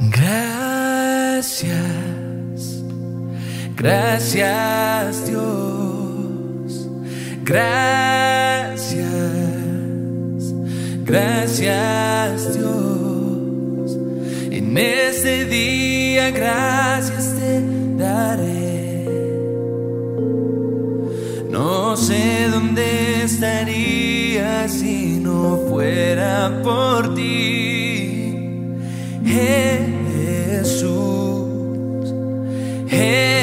Gracias, gracias Dios, gracias, gracias Dios. En este día gracias te daré. No sé dónde estaría si no fuera por ti. head.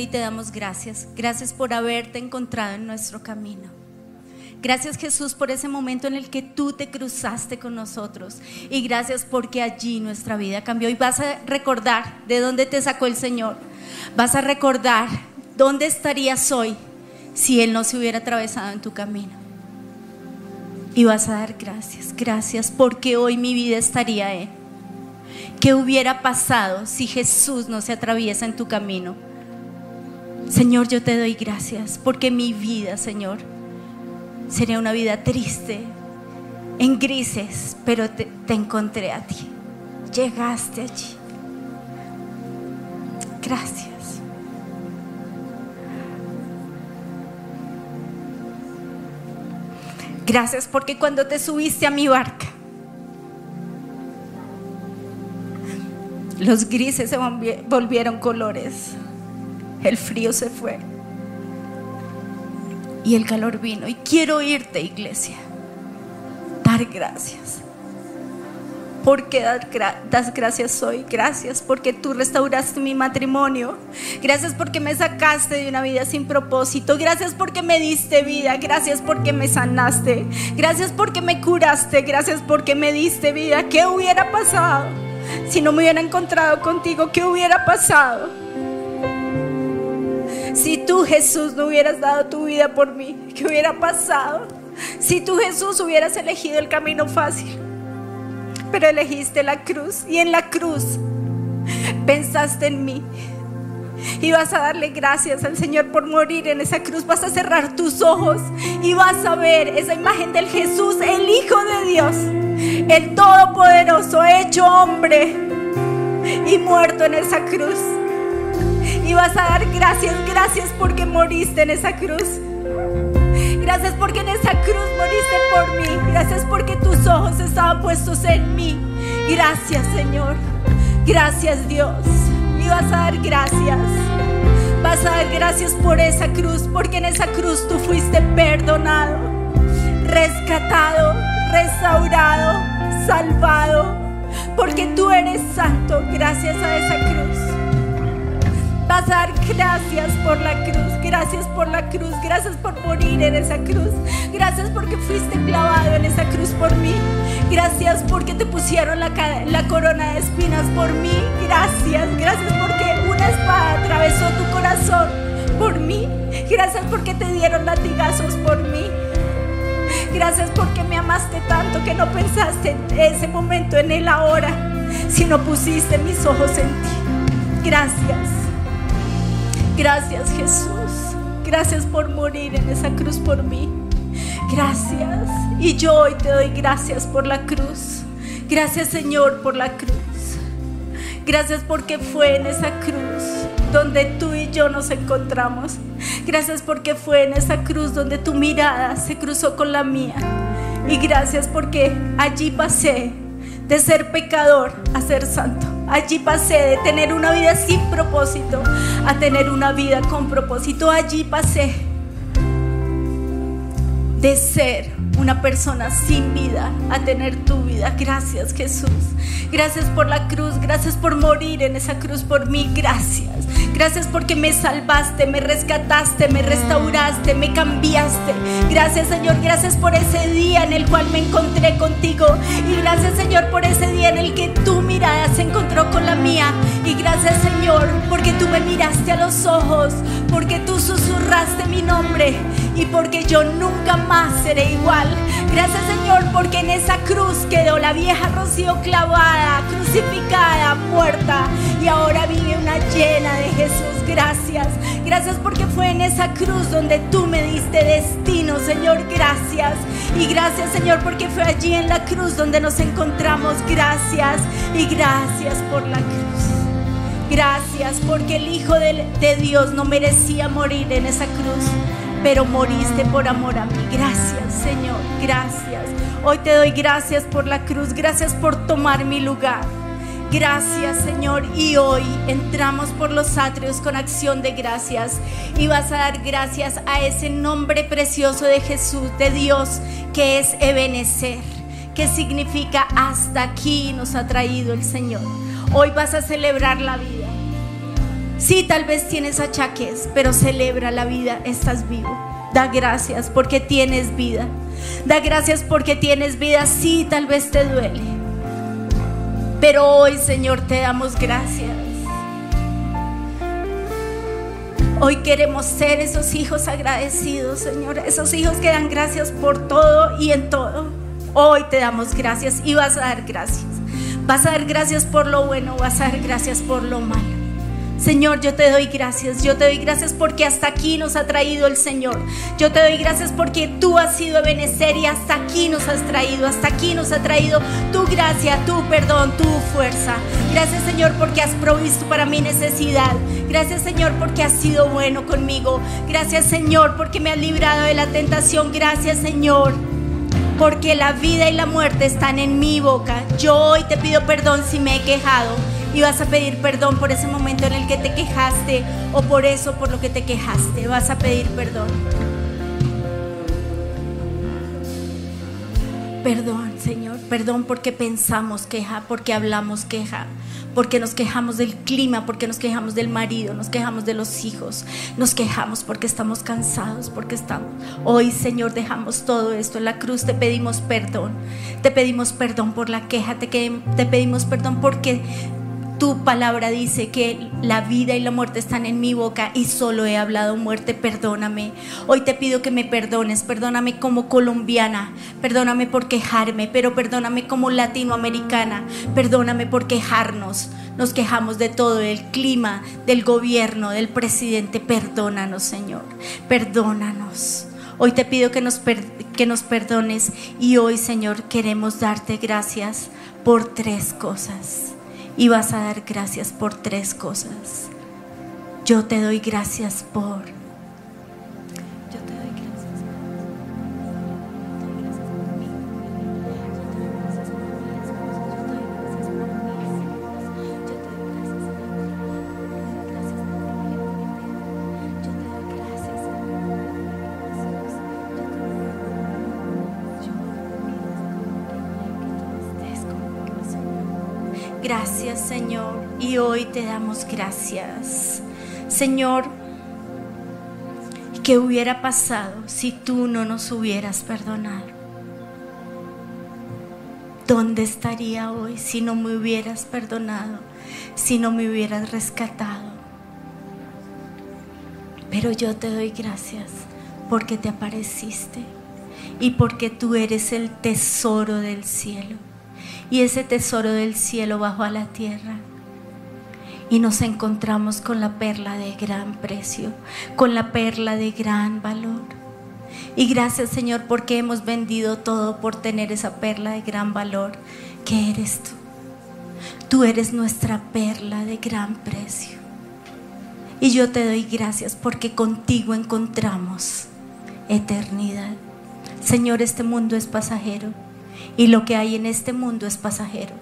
Y te damos gracias. Gracias por haberte encontrado en nuestro camino. Gracias Jesús por ese momento en el que tú te cruzaste con nosotros. Y gracias porque allí nuestra vida cambió. Y vas a recordar de dónde te sacó el Señor. Vas a recordar dónde estarías hoy si Él no se hubiera atravesado en tu camino. Y vas a dar gracias. Gracias porque hoy mi vida estaría en. ¿Qué hubiera pasado si Jesús no se atraviesa en tu camino? Señor, yo te doy gracias porque mi vida, Señor, sería una vida triste, en grises, pero te, encontré a ti. Llegaste allí. Gracias. Gracias porque cuando te subiste a mi barca, los grises se volvi- volvieron colores, el frío se fue y el calor vino. Y quiero irte, iglesia, dar gracias. Porque das gracias hoy. Gracias porque tú restauraste mi matrimonio. Gracias porque me sacaste de una vida sin propósito. Gracias porque me diste vida. Gracias porque me sanaste. Gracias porque me curaste. Gracias porque me diste vida. ¿Qué hubiera pasado si no me hubiera encontrado contigo? ¿Qué hubiera pasado? Si tú Jesús no hubieras dado tu vida por mí, ¿qué hubiera pasado? Si tú Jesús hubieras elegido el camino fácil, pero elegiste la cruz y en la cruz pensaste en mí. Y vas a darle gracias al Señor por morir en esa cruz. Vas a cerrar tus ojos y vas a ver esa imagen del Jesús, el Hijo de Dios, el Todopoderoso, hecho hombre y muerto en esa cruz. Y vas a dar gracias, gracias porque moriste en esa cruz. Gracias porque en esa cruz moriste por mí. Gracias porque tus ojos estaban puestos en mí. Gracias Señor. Gracias Dios. Y vas a dar gracias. Vas a dar gracias por esa cruz. Porque en esa cruz tú fuiste perdonado, rescatado, restaurado, salvado. Porque tú eres santo gracias a esa cruz. Vas dar gracias por la cruz, gracias por la cruz, gracias por morir en esa cruz, gracias porque fuiste clavado en esa cruz por mí, gracias porque te pusieron la, la corona de espinas por mí, gracias, gracias porque una espada atravesó tu corazón por mí, gracias porque te dieron latigazos por mí, gracias porque me amaste tanto que no pensaste en ese momento, en el ahora, sino pusiste mis ojos en ti, gracias. Gracias Jesús. Gracias por morir en esa cruz por mí. Gracias. Y yo hoy te doy gracias por la cruz. Gracias Señor por la cruz. Gracias porque fue en esa cruz donde tú y yo nos encontramos. Gracias porque fue en esa cruz donde tu mirada se cruzó con la mía. Y gracias porque allí pasé de ser pecador a ser santo. Allí pasé de tener una vida sin propósito a tener una vida con propósito. Allí pasé de ser una persona sin vida a tener tu vida. Gracias Jesús. Gracias por la cruz. Gracias por morir en esa cruz por mí. Gracias. Gracias porque me salvaste, me rescataste, me restauraste, me cambiaste. Gracias Señor. Gracias por ese día en el cual me encontré contigo. Y gracias Señor por ese día en el que tu mirada se encontró con la mía. Y gracias Señor porque tú me miraste a los ojos, porque tú susurraste mi nombre y porque yo nunca más seré igual. Gracias Señor porque en esa cruz quedó la vieja Rocío clavada, crucificada, muerta y ahora vive una llena de Jesús. Gracias. Gracias porque fue en esa cruz donde tú me diste destino, Señor. Gracias. Y gracias Señor porque fue allí en la cruz donde nos encontramos. Gracias. Y gracias por la cruz. Gracias porque el Hijo de, de Dios no merecía morir en esa cruz, pero moriste por amor a mí. Gracias, Señor. Gracias. Hoy te doy gracias por la cruz, gracias por tomar mi lugar. Gracias Señor y hoy entramos por los atrios con acción de gracias y vas a dar gracias a ese nombre precioso de Jesús, de Dios, que es Ebenecer, que significa hasta aquí nos ha traído el Señor. Hoy vas a celebrar la vida. Sí, tal vez tienes achaques, pero celebra la vida, estás vivo. Da gracias porque tienes vida. Da gracias porque tienes vida. Sí, tal vez te duele pero hoy, Señor, te damos gracias. Hoy queremos ser esos hijos agradecidos, Señor. Esos hijos que dan gracias por todo y en todo. Hoy te damos gracias y vas a dar gracias. Vas a dar gracias por lo bueno, vas a dar gracias por lo malo. Señor, yo te doy gracias. Yo te doy gracias porque hasta aquí nos ha traído el Señor. Yo te doy gracias porque tú has sido benecer y hasta aquí nos has traído. Hasta aquí nos ha traído tu gracia, tu perdón, tu fuerza. Gracias, Señor, porque has provisto para mi necesidad. Gracias, Señor, porque has sido bueno conmigo. Gracias, Señor, porque me has librado de la tentación. Gracias, Señor porque la vida y la muerte están en mi boca. Yo hoy te pido perdón si me he quejado y vas a pedir perdón por ese momento en el que te quejaste o por eso por lo que te quejaste. Vas a pedir perdón. Perdón, Señor. Perdón porque pensamos queja, porque hablamos queja, porque nos quejamos del clima, porque nos quejamos del marido, nos quejamos de los hijos, nos quejamos porque estamos cansados, porque estamos... Hoy, Señor, dejamos todo esto en la cruz, te pedimos perdón. Te pedimos perdón por la queja, te, te pedimos perdón porque tu palabra dice que la vida y la muerte están en mi boca y solo he hablado muerte, perdóname. Hoy te pido que me perdones, perdóname como colombiana, perdóname por quejarme, pero perdóname como latinoamericana, perdóname por quejarnos. Nos quejamos de todo, del clima, del gobierno, del presidente. Perdónanos, Señor, perdónanos. Hoy te pido que nos, que nos perdones y hoy, Señor, queremos darte gracias por tres cosas y vas a dar gracias por tres cosas. Yo te doy gracias por y hoy te damos gracias. Señor, ¿qué hubiera pasado si tú no nos hubieras perdonado? ¿Dónde estaría hoy si no me hubieras perdonado? Si no me hubieras rescatado. Pero yo te doy gracias porque te apareciste y porque tú eres el tesoro del cielo y ese tesoro del cielo bajó a la tierra. Y nos encontramos con la perla de gran precio, con la perla de gran valor. Y gracias Señor porque hemos vendido todo por tener esa perla de gran valor que eres tú. Tú eres nuestra perla de gran precio. Y yo te doy gracias porque contigo encontramos eternidad. Señor, este mundo es pasajero y lo que hay en este mundo es pasajero.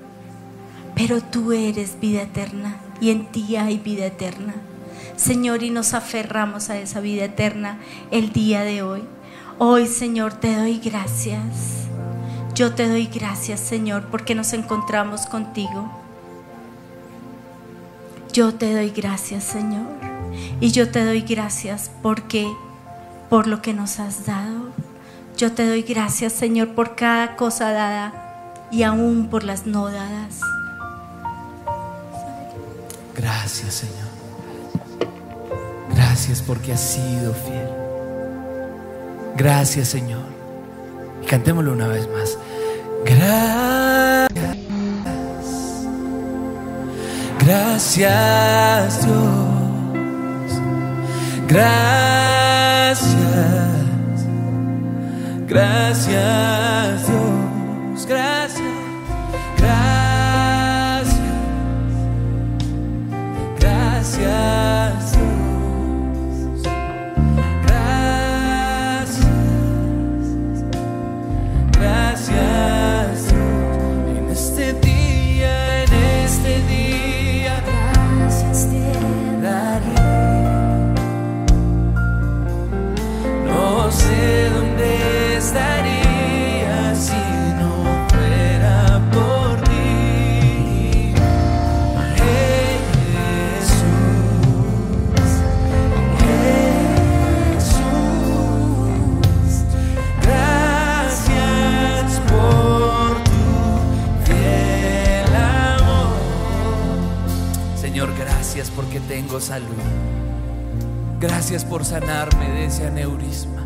Pero tú eres vida eterna y en ti hay vida eterna. Señor, y nos aferramos a esa vida eterna el día de hoy. Hoy, Señor, te doy gracias. Yo te doy gracias, Señor, porque nos encontramos contigo. Yo te doy gracias, Señor. Y yo te doy gracias porque por lo que nos has dado. Yo te doy gracias, Señor, por cada cosa dada y aún por las no dadas. Gracias, Señor. Gracias porque has sido fiel. Gracias, Señor. Y cantémoslo una vez más. Gracias. Gracias, Dios. Gracias. Gracias salud. Gracias por sanarme de ese aneurisma.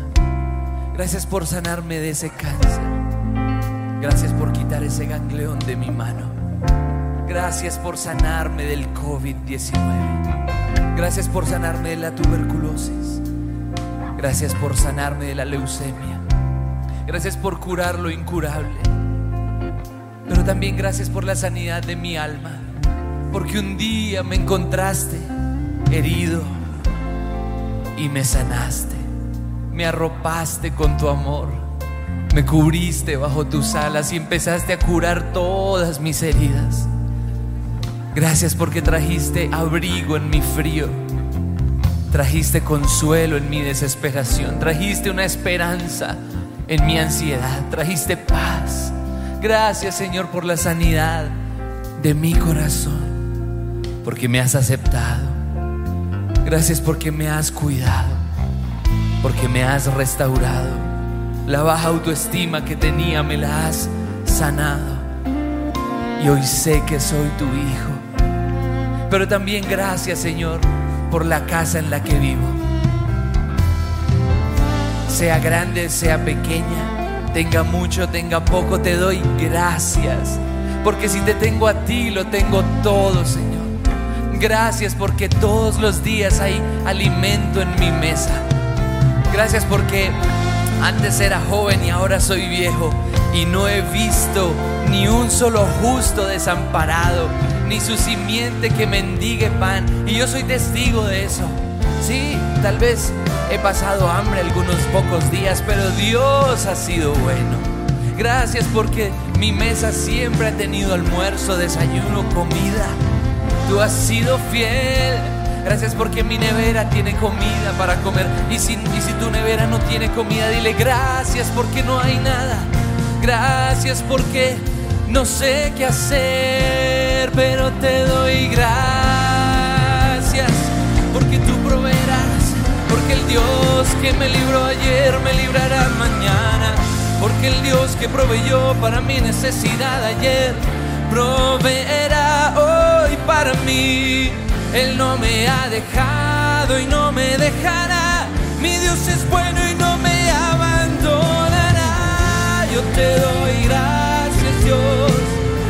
Gracias por sanarme de ese cáncer. Gracias por quitar ese gangleón de mi mano. Gracias por sanarme del COVID-19. Gracias por sanarme de la tuberculosis. Gracias por sanarme de la leucemia. Gracias por curar lo incurable. Pero también gracias por la sanidad de mi alma. Porque un día me encontraste herido y me sanaste. Me arropaste con tu amor. Me cubriste bajo tus alas y empezaste a curar todas mis heridas. Gracias porque trajiste abrigo en mi frío. Trajiste consuelo en mi desesperación. Trajiste una esperanza en mi ansiedad. Trajiste paz. Gracias Señor por la sanidad de mi corazón. Porque me has aceptado. Gracias porque me has cuidado. Porque me has restaurado. La baja autoestima que tenía me la has sanado. Y hoy sé que soy tu hijo. Pero también gracias Señor por la casa en la que vivo. Sea grande, sea pequeña, tenga mucho, tenga poco, te doy gracias. Porque si te tengo a ti, lo tengo todo, Señor. Gracias porque todos los días hay alimento en mi mesa. Gracias porque antes era joven y ahora soy viejo y no he visto ni un solo justo desamparado, ni su simiente que mendigue pan. Y yo soy testigo de eso. Sí, tal vez he pasado hambre algunos pocos días, pero Dios ha sido bueno. Gracias porque mi mesa siempre ha tenido almuerzo, desayuno, comida. Tú has sido fiel. Gracias porque mi nevera tiene comida para comer. Y si, y si tu nevera no tiene comida, dile gracias porque no hay nada. Gracias porque no sé qué hacer, pero te doy gracias porque tú proveerás. Porque el Dios que me libró ayer me librará mañana. Porque el Dios que proveyó para mi necesidad ayer proveerá hoy para mí. Él no me ha dejado y no me dejará. Mi Dios es bueno y no me abandonará. Yo te doy gracias, Dios.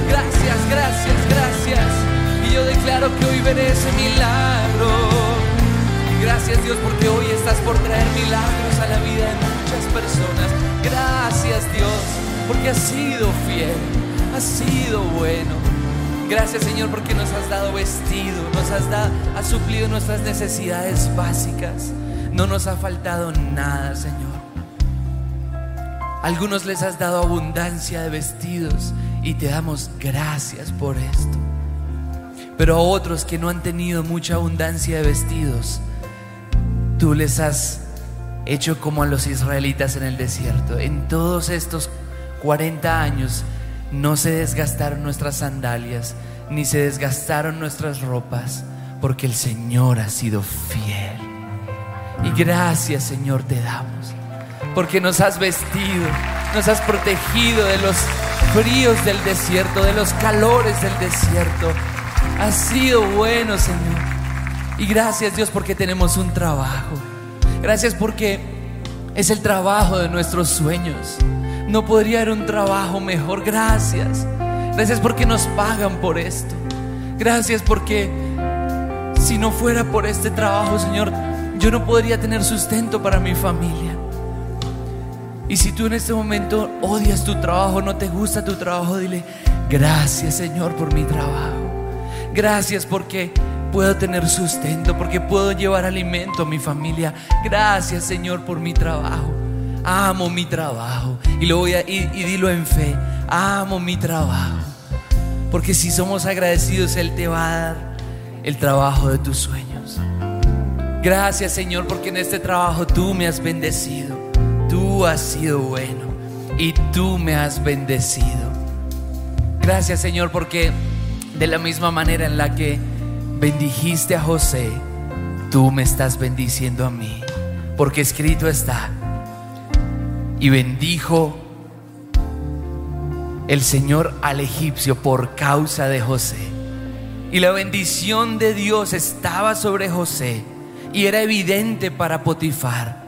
Gracias, gracias, gracias. Y yo declaro que hoy veré ese milagro. Gracias, Dios, porque hoy estás por traer milagros a la vida de muchas personas. Gracias, Dios, porque has sido fiel, has sido bueno. Gracias Señor porque nos has dado vestido, nos has, dado, has suplido nuestras necesidades básicas. No nos ha faltado nada, Señor. algunos les has dado abundancia de vestidos y te damos gracias por esto. Pero a otros que no han tenido mucha abundancia de vestidos, tú les has hecho como a los israelitas en el desierto. En todos estos 40 años no se desgastaron nuestras sandalias, ni se desgastaron nuestras ropas, porque el Señor ha sido fiel. Y gracias Señor te damos, porque nos has vestido, nos has protegido de los fríos del desierto, de los calores del desierto. Has sido bueno Señor. Y gracias Dios porque tenemos un trabajo. Gracias porque es el trabajo de nuestros sueños. No podría haber un trabajo mejor. Gracias. Gracias porque nos pagan por esto. Gracias porque si no fuera por este trabajo, Señor, yo no podría tener sustento para mi familia. Y si tú en este momento odias tu trabajo, no te gusta tu trabajo, dile, gracias Señor por mi trabajo. Gracias porque puedo tener sustento, porque puedo llevar alimento a mi familia. Gracias Señor por mi trabajo. Amo mi trabajo. Y, lo voy a, y, y dilo en fe. Amo mi trabajo. Porque si somos agradecidos, Él te va a dar el trabajo de tus sueños. Gracias Señor porque en este trabajo tú me has bendecido. Tú has sido bueno y tú me has bendecido. Gracias Señor porque de la misma manera en la que bendijiste a José, tú me estás bendiciendo a mí. Porque escrito está, y bendijo el Señor al egipcio por causa de José. Y la bendición de Dios estaba sobre José y era evidente para Potifar.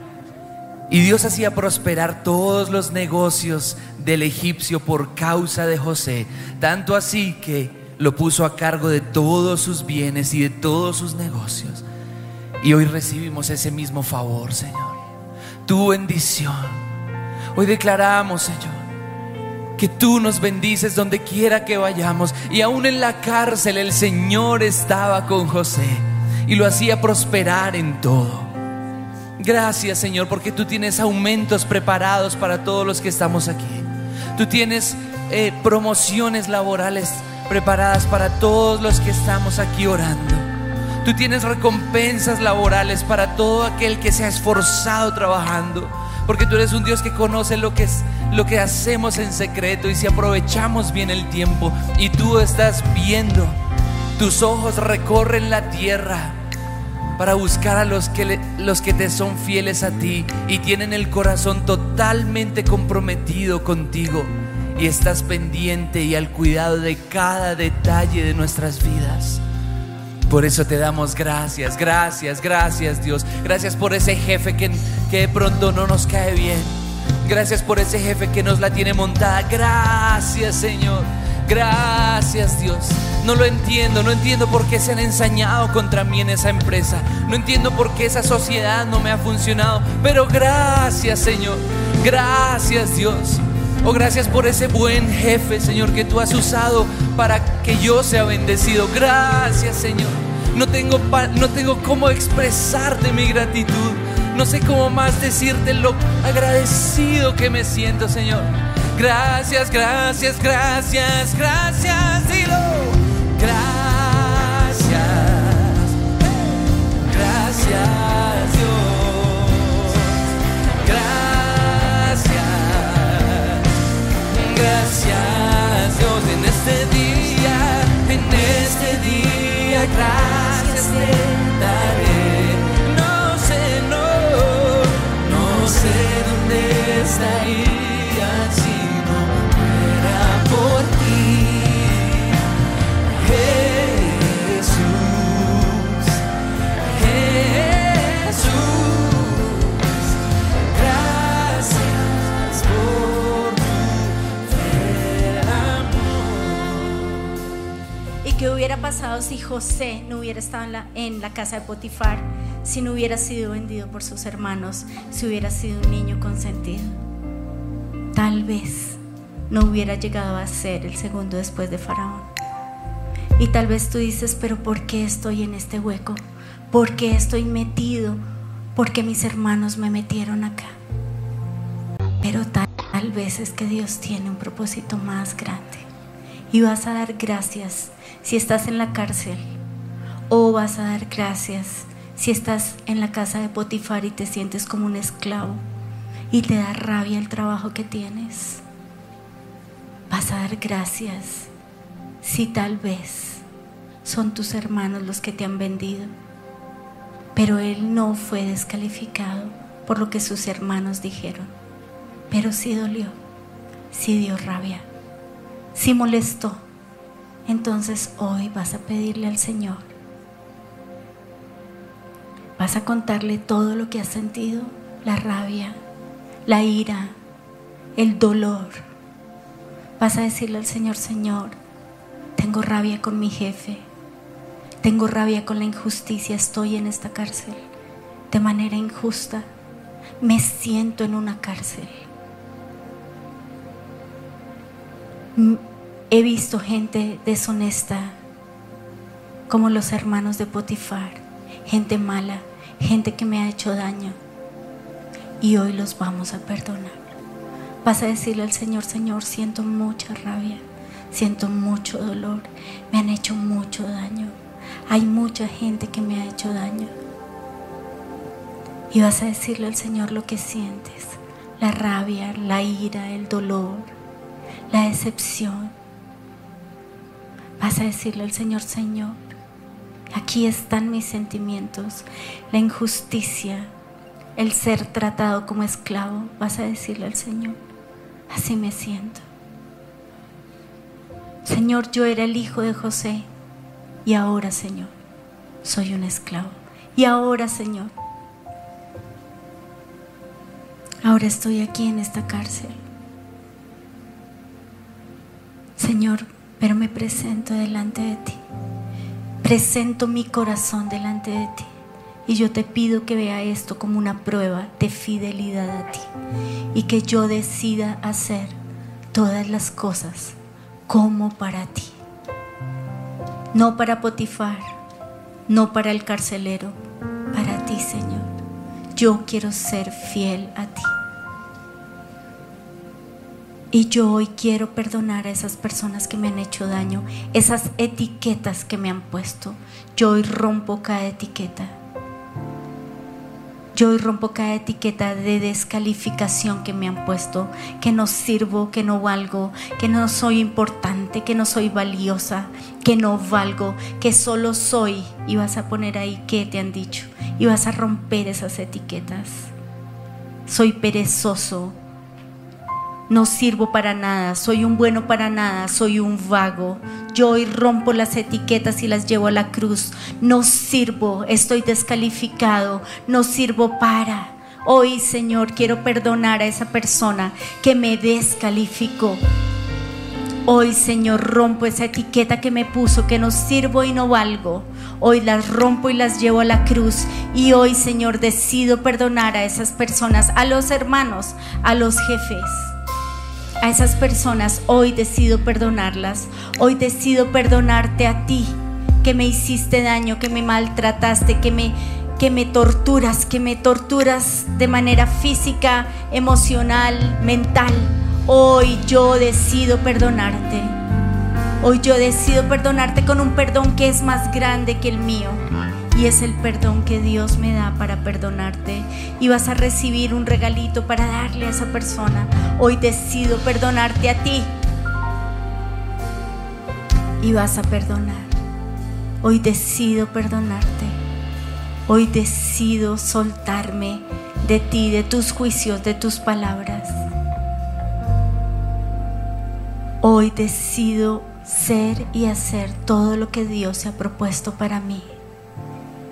Y Dios hacía prosperar todos los negocios del egipcio por causa de José, tanto así que lo puso a cargo de todos sus bienes y de todos sus negocios. Y hoy recibimos ese mismo favor, Señor. Tu bendición. Hoy declaramos, Señor, que tú nos bendices donde quiera que vayamos. Y aún en la cárcel el Señor estaba con José y lo hacía prosperar en todo. Gracias Señor porque tú tienes aumentos preparados para todos los que estamos aquí. Tú tienes eh, promociones laborales preparadas para todos los que estamos aquí orando. Tú tienes recompensas laborales para todo aquel que se ha esforzado trabajando. Porque tú eres un Dios que conoce lo que, es, lo que hacemos en secreto y si aprovechamos bien el tiempo y tú estás viendo, tus ojos recorren la tierra para buscar a los que, los que te son fieles a ti y tienen el corazón totalmente comprometido contigo y estás pendiente y al cuidado de cada detalle de nuestras vidas. Por eso te damos gracias, gracias, gracias Dios. Gracias por ese jefe que, que de pronto no nos cae bien. Gracias por ese jefe que nos la tiene montada. Gracias Señor. Gracias Dios. No lo entiendo, no entiendo por qué se han ensañado contra mí en esa empresa. No entiendo por qué esa sociedad no me ha funcionado. Pero gracias Señor. Gracias Dios. Oh, gracias por ese buen jefe, Señor, que tú has usado para que yo sea bendecido. Gracias, Señor. No tengo, no tengo cómo expresarte mi gratitud. No sé cómo más decirte lo agradecido que me siento, Señor. Gracias, gracias, gracias, gracias. Dilo. Gracias. Gracias, Dios. Gracias. Gracias, Dios, en este día, en este día, gracias te daré. Estaría si no fuera por ti. Jesús, Jesús, qué hubiera pasado si José no hubiera estado en la, en la casa de Potifar? Si no hubiera sido vendido por sus hermanos, si hubiera sido un niño consentido. Tal vez no hubiera llegado a ser el segundo después de Faraón. Y tal vez tú dices, pero ¿por qué estoy en este hueco? ¿Por qué estoy metido? ¿Por qué mis hermanos me metieron acá? Pero tal, tal vez es que Dios tiene un propósito más grande. Y vas a dar gracias si estás en la cárcel. O vas a dar gracias si estás en la casa de Potifar y te sientes como un esclavo y te da rabia el trabajo que tienes. Vas a dar gracias si tal vez son tus hermanos los que te han vendido, pero él no fue descalificado por lo que sus hermanos dijeron, pero sí dolió, sí dio rabia, sí molestó. Entonces hoy vas a pedirle al Señor, vas a contarle todo lo que has sentido, la rabia, la ira, el dolor. Vas a decirle al Señor, Señor, tengo rabia con mi jefe, tengo rabia con la injusticia, estoy en esta cárcel. De manera injusta, me siento en una cárcel. He visto gente deshonesta, como los hermanos de Potifar, gente mala, gente que me ha hecho daño, y hoy los vamos a perdonar. Vas a decirle al Señor, Señor, siento mucha rabia, siento mucho dolor, me han hecho mucho daño. Hay mucha gente que me ha hecho daño. Y vas a decirle al Señor lo que sientes, la rabia, la ira, el dolor, la decepción. Vas a decirle al Señor, Señor, aquí están mis sentimientos, la injusticia, el ser tratado como esclavo. Vas a decirle al Señor, así me siento. Señor, yo era el hijo de José, Y ahora, Señor, soy un esclavo. Y ahora, Señor, ahora estoy aquí en esta cárcel. Señor, pero me presento delante de ti. Presento mi corazón delante de ti. Y yo te pido que vea esto como una prueba de fidelidad a ti. Y que yo decida hacer todas las cosas como para ti. No para Potifar, no para el carcelero, para ti, Señor. Yo quiero ser fiel a ti. Y yo hoy quiero perdonar a esas personas que me han hecho daño, esas etiquetas que me han puesto. Yo hoy rompo cada etiqueta. Yo hoy rompo cada etiqueta de descalificación que me han puesto, que no sirvo, que no valgo, que no soy importante, que no soy valiosa, que no valgo, que solo soy. Y vas a poner ahí qué te han dicho. Y vas a romper esas etiquetas. Soy perezoso, no sirvo para nada, soy un bueno para nada, soy un vago. Yo hoy rompo las etiquetas y las llevo a la cruz. No sirvo, estoy descalificado, no sirvo para. Hoy, Señor, quiero perdonar a esa persona que me descalificó. Hoy, Señor, rompo esa etiqueta que me puso, que no sirvo y no valgo. Hoy las rompo y las llevo a la cruz. Y hoy, Señor, decido perdonar a esas personas, a los hermanos, a los jefes a esas personas, hoy decido perdonarlas. Hoy decido perdonarte a ti, que me hiciste daño, que me maltrataste, que me, que me torturas, que me torturas de manera física, emocional, mental. Hoy yo decido perdonarte. Hoy yo decido perdonarte con un perdón que es más grande que el mío y es el perdón que Dios me da para perdonarte y vas a recibir un regalito para darle a esa persona. Hoy decido perdonarte a ti y vas a perdonar. Hoy decido perdonarte. Hoy decido soltarme de ti, de tus juicios, de tus palabras. Hoy decido ser y hacer todo lo que Dios se ha propuesto para mí.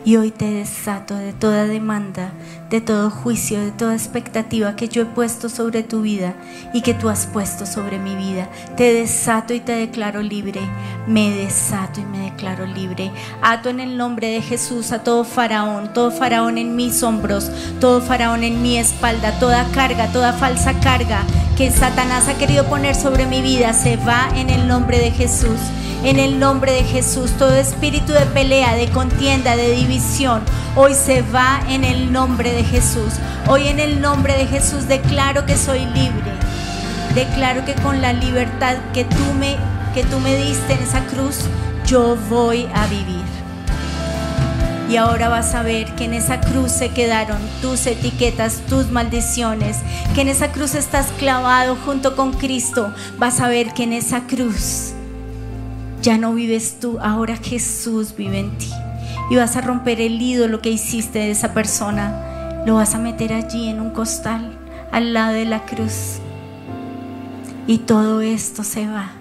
Y hoy te desato de toda demanda, de todo juicio, de toda expectativa que yo he puesto sobre tu vida y que tú has puesto sobre mi vida. Te desato y te declaro libre. Me desato y me declaro libre. Ato en el nombre de Jesús a todo faraón, todo faraón en mis hombros, todo faraón en mi espalda, toda carga, toda falsa carga que Satanás ha querido poner sobre mi vida se va en el nombre de Jesús. En el nombre de Jesús, todo espíritu de pelea, de contienda, de división, hoy se va en el nombre de Jesús. Hoy en el nombre de Jesús declaro que soy libre. Declaro que con la libertad que tú me, que tú me diste en esa cruz, yo voy a vivir. Y ahora vas a ver que en esa cruz se quedaron tus etiquetas, tus maldiciones, que en esa cruz estás clavado junto con Cristo. Vas a ver que en esa cruz ya no vives tú, ahora Jesús vive en ti. Y vas a romper el ídolo que hiciste de esa persona. Lo vas a meter allí en un costal, al lado de la cruz. Y todo esto se va.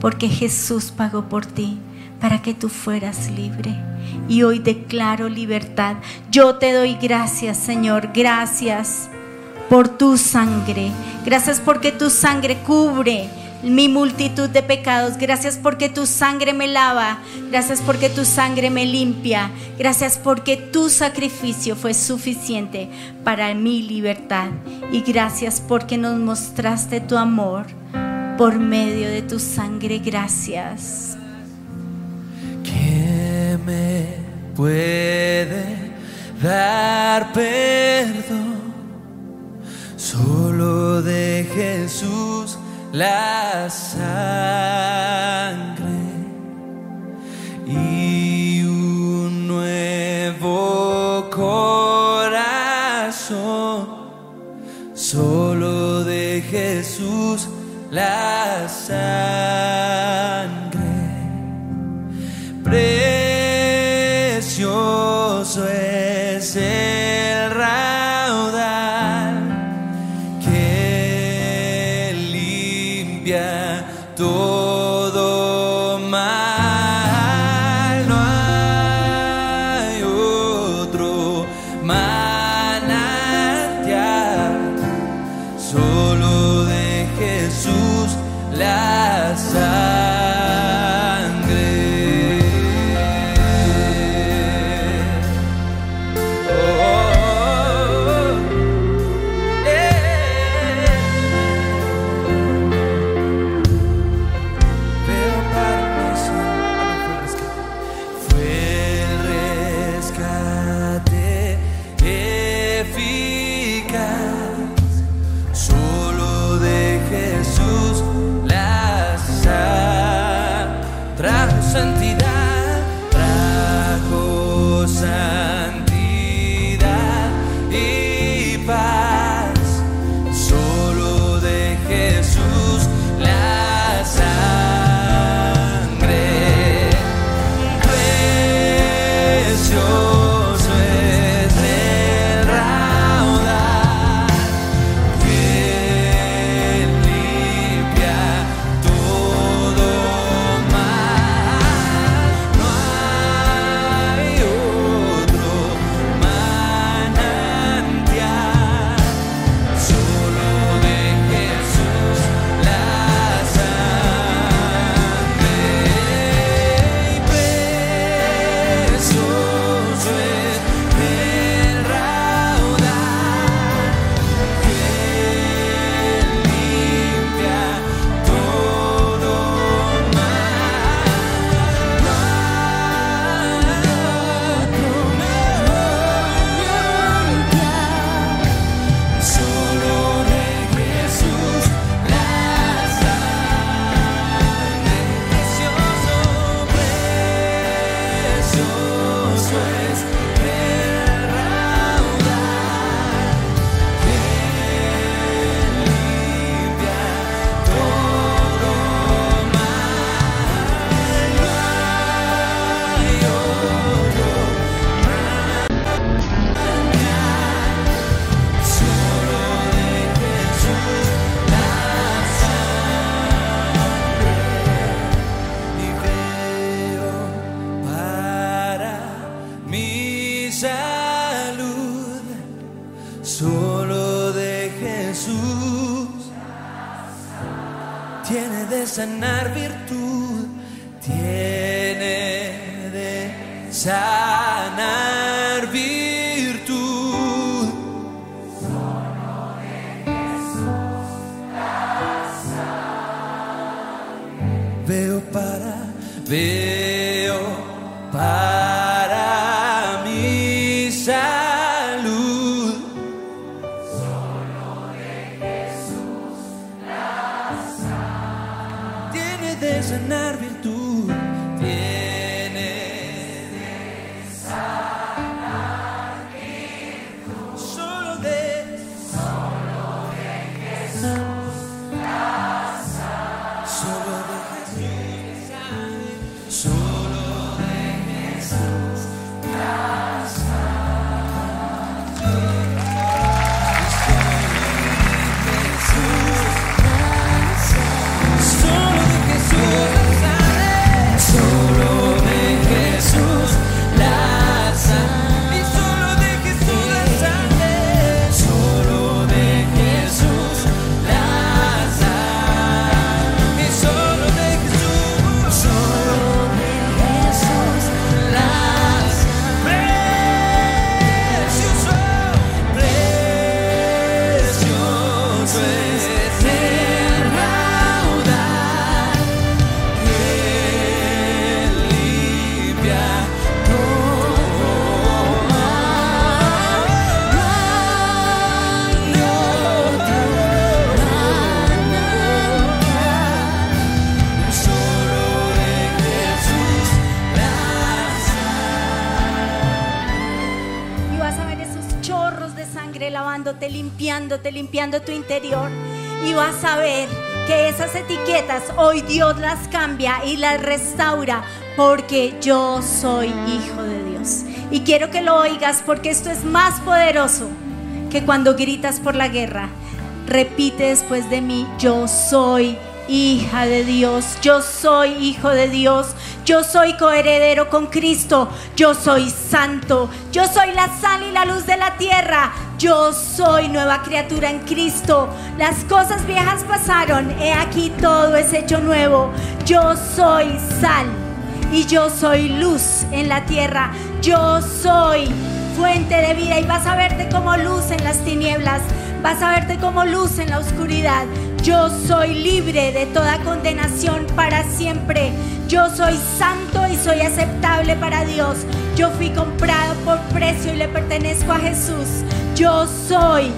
Porque Jesús pagó por ti para que tú fueras libre. Y hoy declaro libertad. Yo te doy gracias, Señor. Gracias por tu sangre. Gracias porque tu sangre cubre mi multitud de pecados. Gracias porque tu sangre me lava. Gracias porque tu sangre me limpia. Gracias porque tu sacrificio fue suficiente para mi libertad. Y gracias porque nos mostraste tu amor por medio de tu sangre. Gracias. ¿Qué me puede dar perdón? Solo de Jesús la sangre y un nuevo corazón, solo de Jesús la sangre. Precioso limpiando tu interior. Y vas a ver que esas etiquetas hoy Dios las cambia y las restaura porque yo soy hijo de Dios. Y quiero que lo oigas porque esto es más poderoso que cuando gritas por la guerra. Repite después de mí, yo soy hija de Dios, yo soy hijo de Dios, yo soy coheredero con Cristo, yo soy santo, yo soy la sal y la luz de la tierra, yo soy nueva criatura en Cristo. Las cosas viejas pasaron, he aquí todo es hecho nuevo. Yo soy sal y yo soy luz en la tierra. Yo soy fuente de vida y vas a verte como luz en las tinieblas. Vas a verte como luz en la oscuridad. Yo soy libre de toda condenación para siempre. Yo soy santo y soy aceptable para Dios. Yo fui comprado por precio y le pertenezco a Jesús. Yo soy.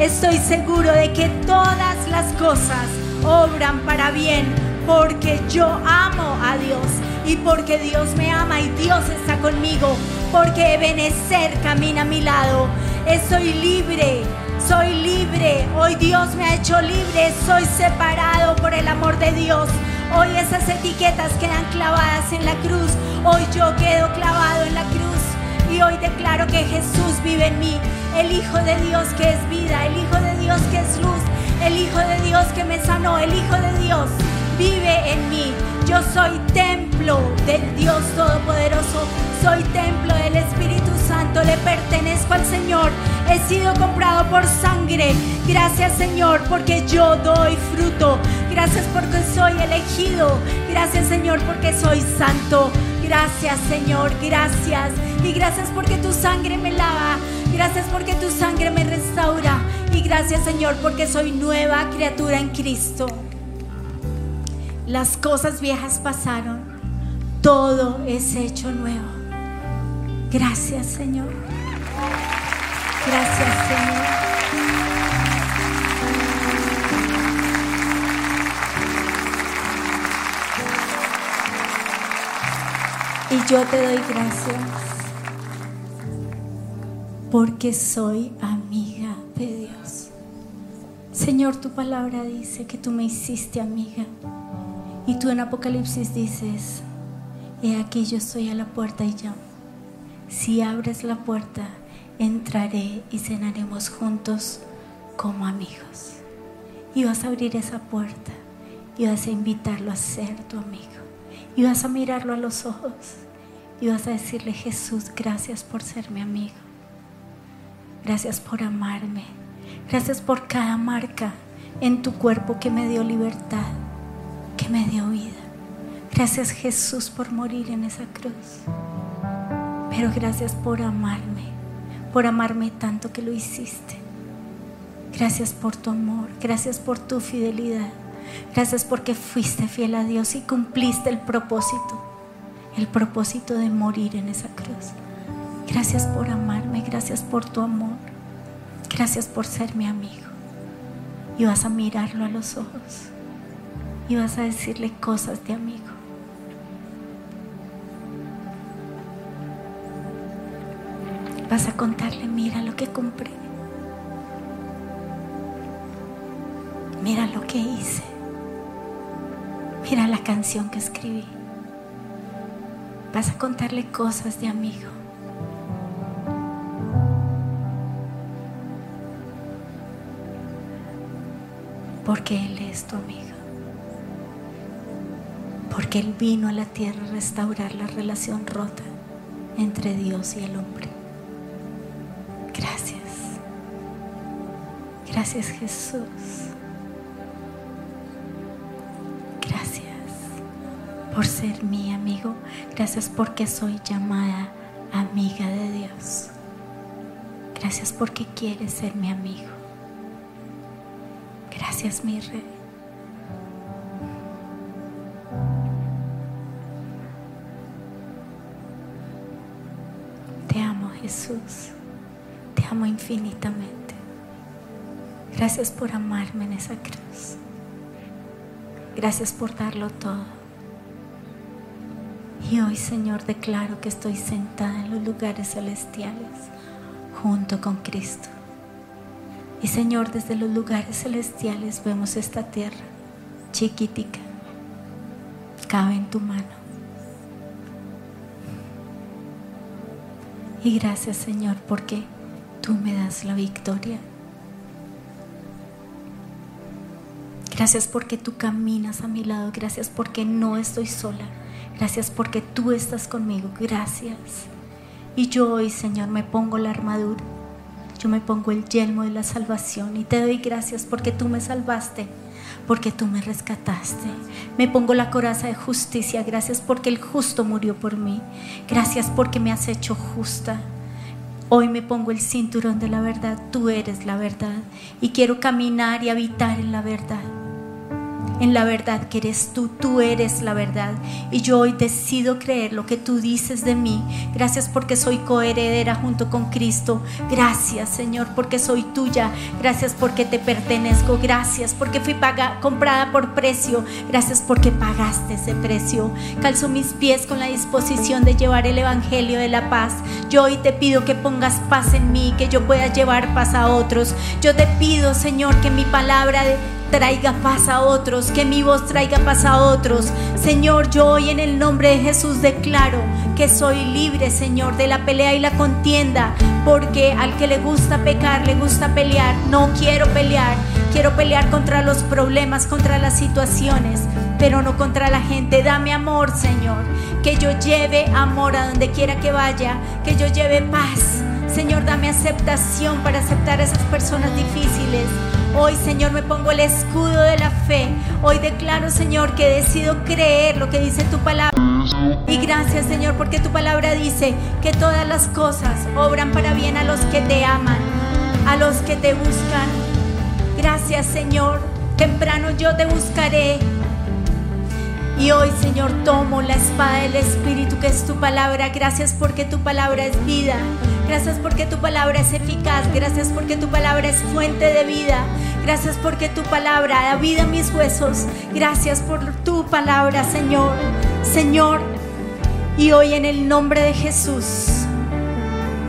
Estoy seguro de que todas las cosas obran para bien porque yo amo a Dios y porque Dios me ama y Dios está conmigo, porque Ebenezer camina a mi lado. Estoy libre soy libre, hoy Dios me ha hecho libre, soy separado por el amor de Dios. Hoy esas etiquetas quedan clavadas en la cruz, hoy yo quedo clavado en la cruz y declaro que Jesús vive en mí, el Hijo de Dios que es vida, el Hijo de Dios que es luz, el Hijo de Dios que me sanó, el Hijo de Dios vive en mí. Yo soy templo del Dios Todopoderoso, soy templo del Espíritu Santo, le pertenezco al Señor, he sido comprado por sangre. Gracias Señor porque yo doy fruto. Gracias porque soy elegido. Gracias Señor porque soy santo. Gracias Señor, gracias. Y gracias porque tu sangre me lava. Gracias porque tu sangre me restaura. Y gracias Señor porque soy nueva criatura en Cristo. Las cosas viejas pasaron. Todo es hecho nuevo. Gracias Señor. Gracias Señor. Y yo te doy gracias porque soy amiga de Dios. Señor, tu palabra dice que tú me hiciste amiga. Y tú en Apocalipsis dices, he aquí yo estoy a la puerta y llamo. Si abres la puerta, entraré y cenaremos juntos como amigos. Y vas a abrir esa puerta y vas a invitarlo a ser tu amigo. Y vas a mirarlo a los ojos y vas a decirle, Jesús, gracias por ser mi amigo. Gracias por amarme. Gracias por cada marca en tu cuerpo que me dio libertad que me dio vida. Gracias Jesús por morir en esa cruz. Pero gracias por amarme, por amarme tanto que lo hiciste. Gracias por tu amor, gracias por tu fidelidad. Gracias porque fuiste fiel a Dios y cumpliste el propósito, el propósito de morir en esa cruz. Gracias por amarme, gracias por tu amor. Gracias por ser mi amigo. Y vas a mirarlo a los ojos y vas a decirle cosas de amigo. Vas a contarle, mira lo que compré. Mira lo que hice. Mira la canción que escribí. Vas a contarle cosas de amigo. Porque Él es tu amigo porque Él vino a la tierra a restaurar la relación rota entre Dios y el hombre. Gracias. Gracias Jesús. Por ser mi amigo. Gracias porque soy llamada amiga de Dios. Gracias porque quieres ser mi amigo. Gracias mi rey. Jesús, te amo infinitamente. Gracias por amarme en esa cruz. Gracias por darlo todo. Y hoy, Señor, declaro que estoy sentada en los lugares celestiales junto con Cristo. Y Señor, desde los lugares celestiales vemos esta tierra chiquitica. Cabe en tu mano. Y gracias Señor porque tú me das la victoria. Gracias porque tú caminas a mi lado. Gracias porque no estoy sola. Gracias porque tú estás conmigo. Gracias. Y yo hoy, Señor, me pongo la armadura. Yo me pongo el yelmo de la salvación y te doy gracias porque tú me salvaste, porque tú me rescataste. Me pongo la coraza de justicia. Gracias porque el justo murió por mí. Gracias porque me has hecho justa. Hoy me pongo el cinturón de la verdad. Tú eres la verdad y quiero caminar y habitar en la verdad en la verdad que eres tú, tú eres la verdad. Y yo hoy decido creer lo que tú dices de mí. Gracias porque soy coheredera junto con Cristo. Gracias Señor porque soy tuya. Gracias porque te pertenezco. Gracias porque fui comprada por precio. Gracias porque pagaste ese precio. Calzo mis pies con la disposición de llevar el Evangelio de la paz. Yo hoy te pido que pongas paz en mí, que yo pueda llevar paz a otros. Yo te pido Señor que mi palabra traiga paz a otros, que mi voz traiga paz a otros. Señor, yo hoy en el nombre de Jesús declaro que soy libre, Señor, de la pelea y la contienda, porque al que le gusta pecar, le gusta pelear. No quiero pelear, quiero pelear contra los problemas, contra las situaciones, pero no contra la gente. Dame amor, Señor, que yo lleve amor a donde quiera que vaya, que yo lleve paz. Señor, dame aceptación para aceptar a esas personas difíciles. Hoy, Señor, me pongo el escudo de la fe. Hoy declaro, Señor, que decido creer lo que dice tu palabra. Y gracias, Señor, porque tu palabra dice que todas las cosas obran para bien a los que te aman, a los que te buscan. Gracias, Señor. Temprano yo te buscaré. Y hoy, Señor, tomo la espada del Espíritu, que es tu palabra. Gracias porque tu palabra es vida. Gracias porque tu palabra es eficaz. Gracias porque tu palabra es fuente de vida. Gracias porque tu palabra da vida a mis huesos. Gracias por tu palabra, Señor. Señor, y hoy en el nombre de Jesús,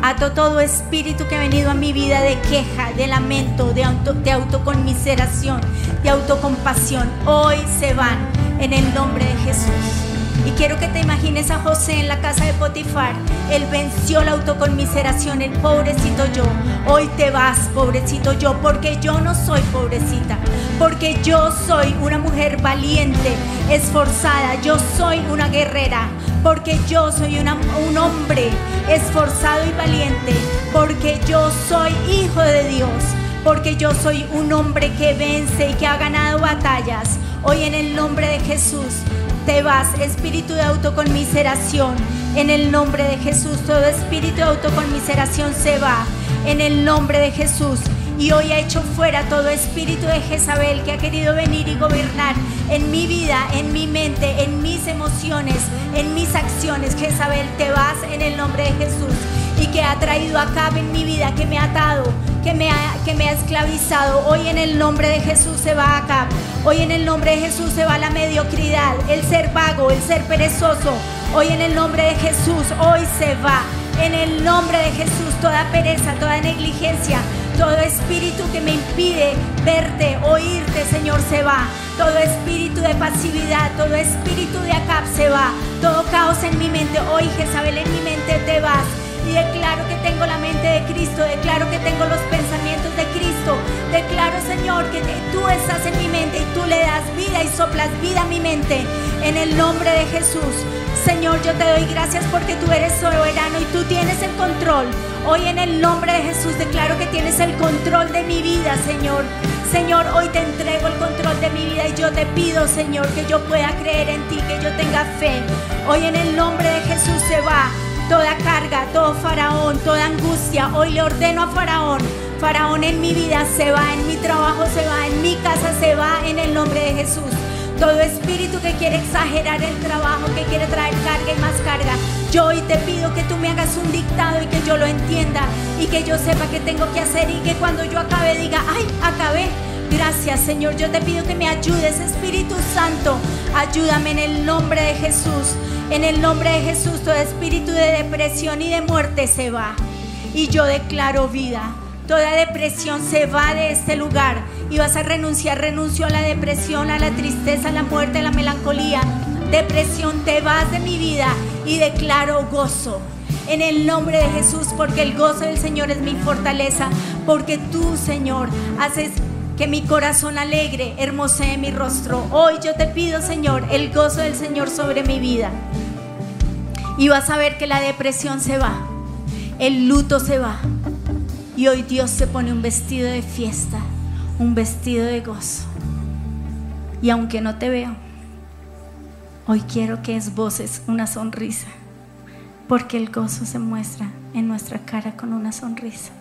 ato todo espíritu que ha venido a mi vida de queja, de lamento, de, de autoconmiseración, de autocompasión. Hoy se van en el nombre de Jesús. Y quiero que te imagines a José en la casa de Potifar. Él venció la autoconmiseración, el pobrecito yo. Hoy te vas, pobrecito yo, porque yo no soy pobrecita. Porque yo soy una mujer valiente, esforzada. Yo soy una guerrera. Porque yo soy un hombre esforzado y valiente. Porque yo soy hijo de Dios. Porque yo soy un hombre que vence y que ha ganado batallas. Hoy en el nombre de Jesús te vas, espíritu de autoconmiseración. En el nombre de Jesús, todo espíritu de autoconmiseración se va. En el nombre de Jesús. Y hoy ha hecho fuera todo espíritu de Jezabel que ha querido venir y gobernar en mi vida, en mi mente, en mis emociones, en mis acciones. Jezabel, te vas en el nombre de Jesús. Y que ha traído acá en mi vida, que me ha atado, que me ha, que me ha esclavizado. Hoy en el nombre de Jesús se va acá. Hoy en el nombre de Jesús se va la mediocridad, el ser vago, el ser perezoso. Hoy en el nombre de Jesús, hoy se va. En el nombre de Jesús, toda pereza, toda negligencia, todo espíritu que me impide verte, oírte, Señor, se va. Todo espíritu de pasividad, todo espíritu de acá se va. Todo caos en mi mente, hoy Jezabel en mi mente te vas y declaro que tengo la mente de Cristo, declaro que tengo los pensamientos de Cristo, declaro Señor que tú estás en mi mente y tú le das vida y soplas vida a mi mente en el nombre de Jesús. Señor, yo te doy gracias porque tú eres soberano y tú tienes el control. Hoy en el nombre de Jesús declaro que tienes el control de mi vida, Señor. Señor, hoy te entrego el control de mi vida y yo te pido, Señor, que yo pueda creer en ti, que yo tenga fe. Hoy en el nombre de Jesús se va toda carga, todo faraón, toda angustia. Hoy le ordeno a faraón, faraón en mi vida se va, en mi trabajo se va, en mi casa se va, en el nombre de Jesús. Todo espíritu que quiere exagerar el trabajo, que quiere traer carga y más carga, yo hoy te pido que tú me hagas un dictado y que yo lo entienda y que yo sepa qué tengo que hacer y que cuando yo acabe diga, ay, acabé. Gracias Señor, yo te pido que me ayudes, Espíritu Santo, ayúdame en el nombre de Jesús. En el nombre de Jesús, todo espíritu de depresión y de muerte se va. Y yo declaro vida. Toda depresión se va de este lugar y vas a renunciar. Renuncio a la depresión, a la tristeza, a la muerte, a la melancolía. Depresión, te vas de mi vida y declaro gozo. En el nombre de Jesús, porque el gozo del Señor es mi fortaleza. Porque tú, Señor, haces que mi corazón alegre hermosee mi rostro. Hoy yo te pido, Señor, el gozo del Señor sobre mi vida. Y vas a ver que la depresión se va, el luto se va. Y hoy Dios se pone un vestido de fiesta, un vestido de gozo. Y aunque no te veo, hoy quiero que esboces una sonrisa, porque el gozo se muestra en nuestra cara con una sonrisa.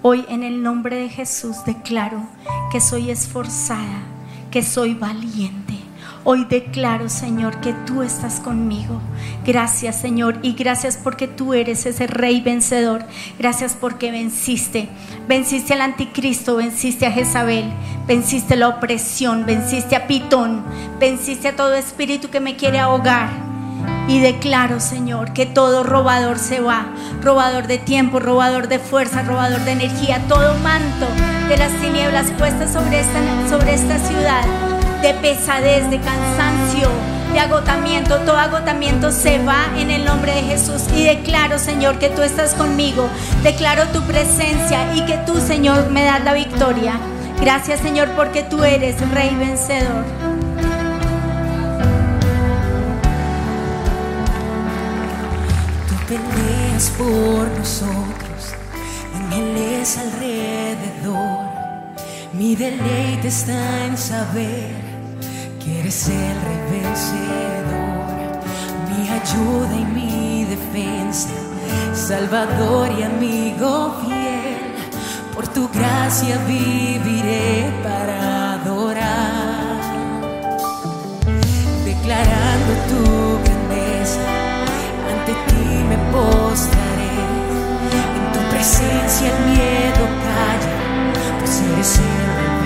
Hoy en el nombre de Jesús declaro que soy esforzada, que soy valiente. Hoy declaro, Señor, que tú estás conmigo. Gracias, Señor, y gracias porque tú eres ese rey vencedor. Gracias porque venciste. Venciste al anticristo, venciste a Jezabel, venciste la opresión, venciste a Pitón, venciste a todo espíritu que me quiere ahogar y declaro, Señor, que todo robador se va, robador de tiempo, robador de fuerza, robador de energía, todo manto de las tinieblas puestas sobre esta, sobre esta ciudad, de pesadez, de cansancio, de agotamiento, todo agotamiento se va en el nombre de Jesús. Y declaro, Señor, que tú estás conmigo, declaro tu presencia y que tú, Señor, me das la victoria. Gracias, Señor, porque tú eres Rey vencedor. Peleas por nosotros, ángeles alrededor. Mi deleite está en saber que eres el rey vencedor, mi ayuda y mi defensa, salvador y amigo fiel. Por tu gracia viviré para adorar, declarando tu En tu presencia el miedo calla, pues eres el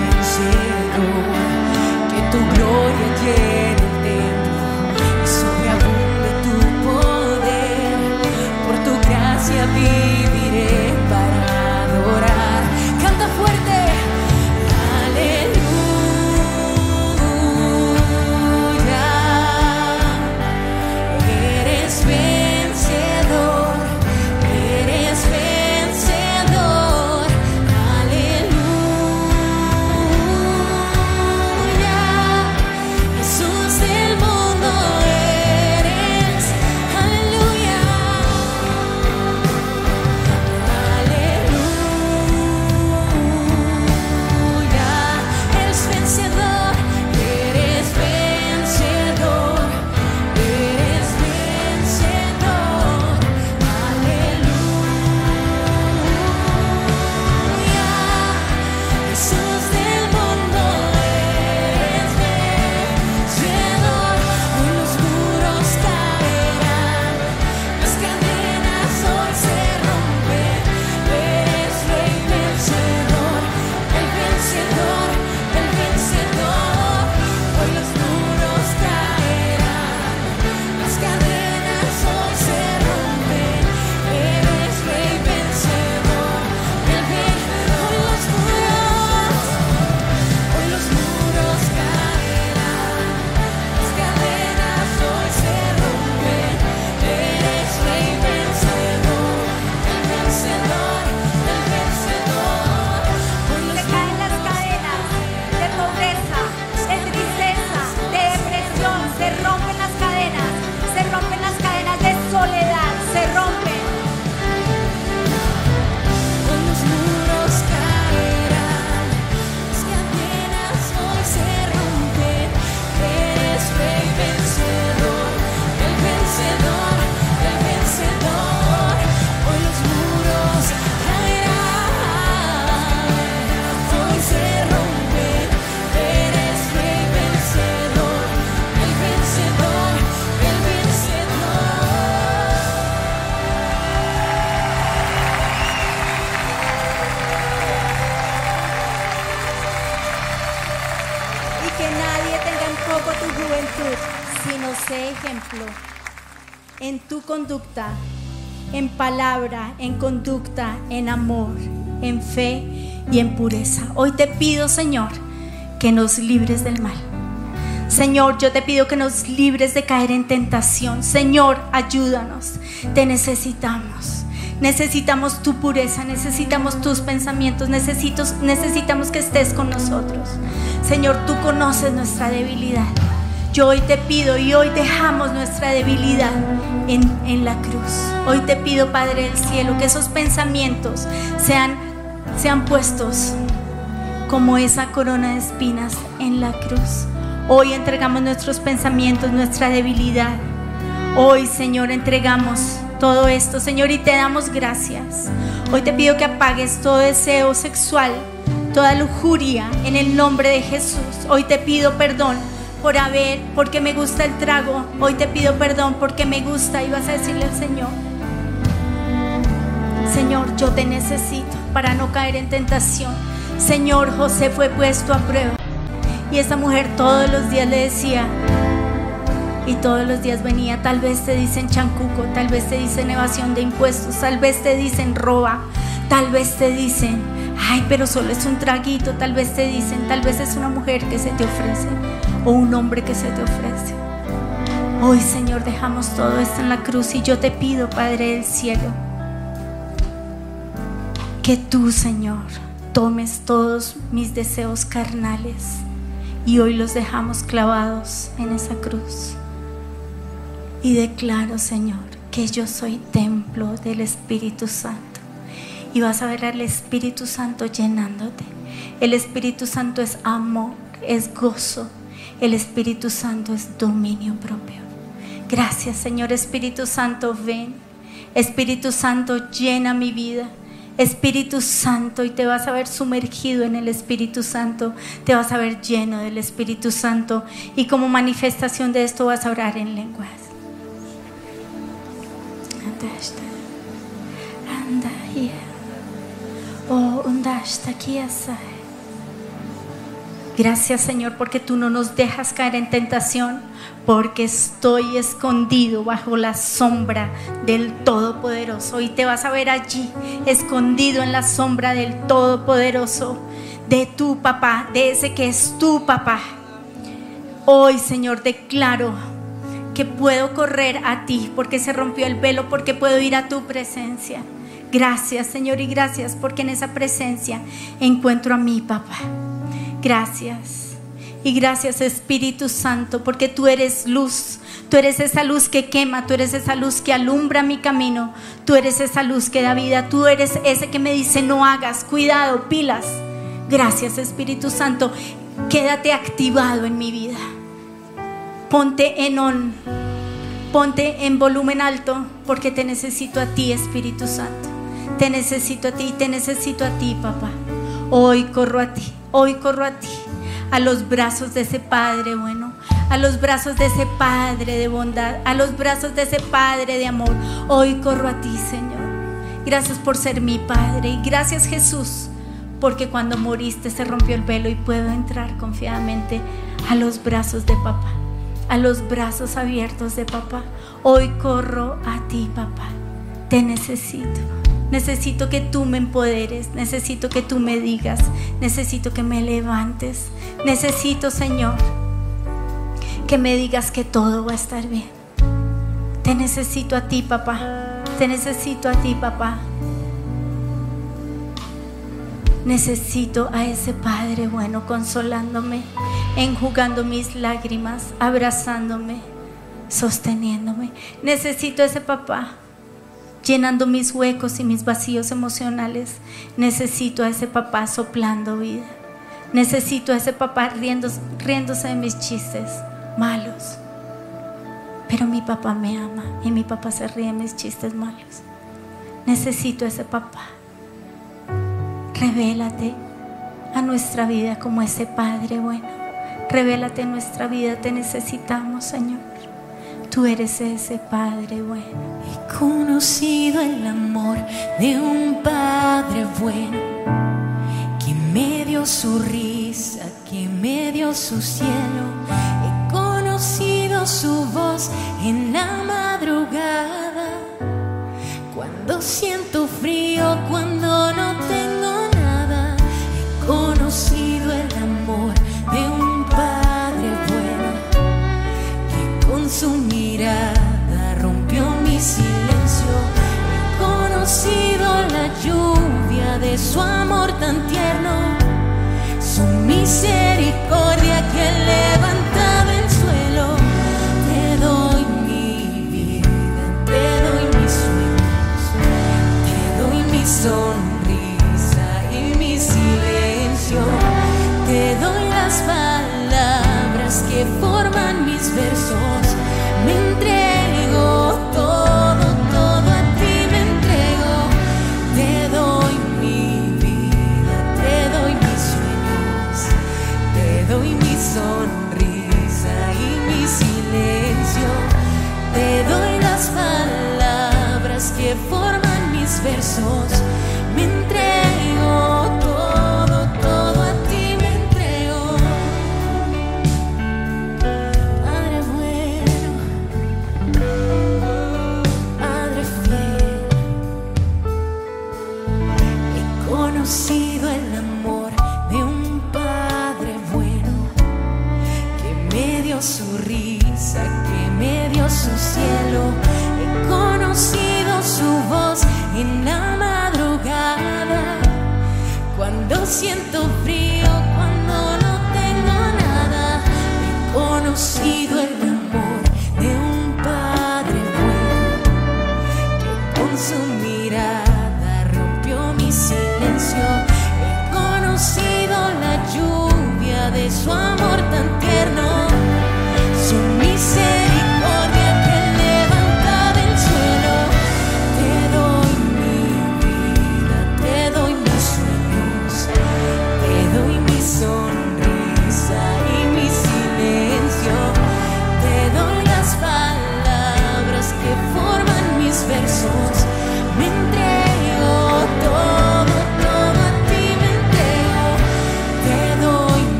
en palabra, en conducta, en amor, en fe y en pureza. Hoy te pido, Señor, que nos libres del mal. Señor, yo te pido que nos libres de caer en tentación. Señor, ayúdanos. Te necesitamos. Necesitamos tu pureza, necesitamos tus pensamientos, necesitos, necesitamos que estés con nosotros. Señor, tú conoces nuestra debilidad. Yo hoy te pido y hoy dejamos nuestra debilidad en, en, la cruz. Hoy te pido, Padre del Cielo, que esos pensamientos sean, sean puestos como esa corona de espinas en la cruz. Hoy entregamos nuestros pensamientos, nuestra debilidad. Hoy, Señor, entregamos todo esto, Señor, y te damos gracias. Hoy te pido que apagues todo deseo sexual, toda lujuria en el nombre de Jesús. Hoy te pido perdón por haber, porque me gusta el trago. Hoy te pido perdón porque me gusta y vas a decirle al Señor, Señor, yo te necesito para no caer en tentación. Señor, José fue puesto a prueba. Y esa mujer todos los días le decía, y todos los días venía, tal vez te dicen chancuco, tal vez te dicen evasión de impuestos, tal vez te dicen roba, tal vez te dicen, ay, pero solo es un traguito, tal vez te dicen, tal vez es una mujer que se te ofrece o un hombre que se te ofrece. Hoy, Señor, dejamos todo esto en la cruz y yo te pido, Padre del cielo, que tú, Señor, tomes todos mis deseos carnales y hoy los dejamos clavados en esa cruz. Y declaro, Señor, que yo soy templo del Espíritu Santo. Y vas a ver al Espíritu Santo llenándote. El Espíritu Santo es amor, es gozo, el Espíritu Santo es dominio propio. Gracias Señor Espíritu Santo, ven. Espíritu Santo, llena mi vida. Espíritu Santo y te vas a ver sumergido en el Espíritu Santo, te vas a ver lleno del Espíritu Santo y como manifestación de esto vas a orar en lenguas. Anda, Oh, aquí Gracias Señor porque tú no nos dejas caer en tentación, porque estoy escondido bajo la sombra del Todopoderoso. Y te vas a ver allí, escondido en la sombra del Todopoderoso, de tu papá, de ese que es tu papá. Hoy Señor declaro que puedo correr a ti porque se rompió el velo, porque puedo ir a tu presencia. Gracias Señor y gracias porque en esa presencia encuentro a mi papá. Gracias. Y gracias Espíritu Santo, porque tú eres luz. Tú eres esa luz que quema, tú eres esa luz que alumbra mi camino, tú eres esa luz que da vida, tú eres ese que me dice no hagas, cuidado, pilas. Gracias Espíritu Santo, quédate activado en mi vida. Ponte en on, ponte en volumen alto, porque te necesito a ti Espíritu Santo. Te necesito a ti, te necesito a ti papá. Hoy corro a ti. Hoy corro a ti, a los brazos de ese Padre bueno, a los brazos de ese Padre de bondad, a los brazos de ese Padre de amor. Hoy corro a ti, Señor. Gracias por ser mi Padre y gracias Jesús, porque cuando moriste se rompió el velo y puedo entrar confiadamente a los brazos de papá, a los brazos abiertos de papá. Hoy corro a ti, papá. Te necesito. Necesito que tú me empoderes, necesito que tú me digas, necesito que me levantes, necesito, Señor, que me digas que todo va a estar bien. Te necesito a ti, papá. Te necesito a ti, papá. Necesito a ese Padre bueno consolándome, enjugando mis lágrimas, abrazándome, sosteniéndome. Necesito a ese papá llenando mis huecos y mis vacíos emocionales. Necesito a ese papá soplando vida. Necesito a ese papá riéndose, riéndose de mis chistes malos. Pero mi papá me ama y mi papá se ríe de mis chistes malos. Necesito a ese papá. Revélate a nuestra vida como ese Padre bueno. Revélate en nuestra vida, te necesitamos, Señor. Tú eres ese Padre bueno. He conocido el amor de un Padre bueno que me dio su risa, que me dio su cielo. He conocido su voz en la madrugada. Cuando siento frío, cuando no tengo nada. He conocido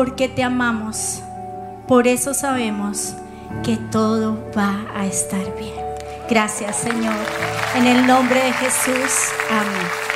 porque te amamos. Por eso sabemos que todo va a estar bien. Gracias Señor. En el nombre de Jesús. Amén.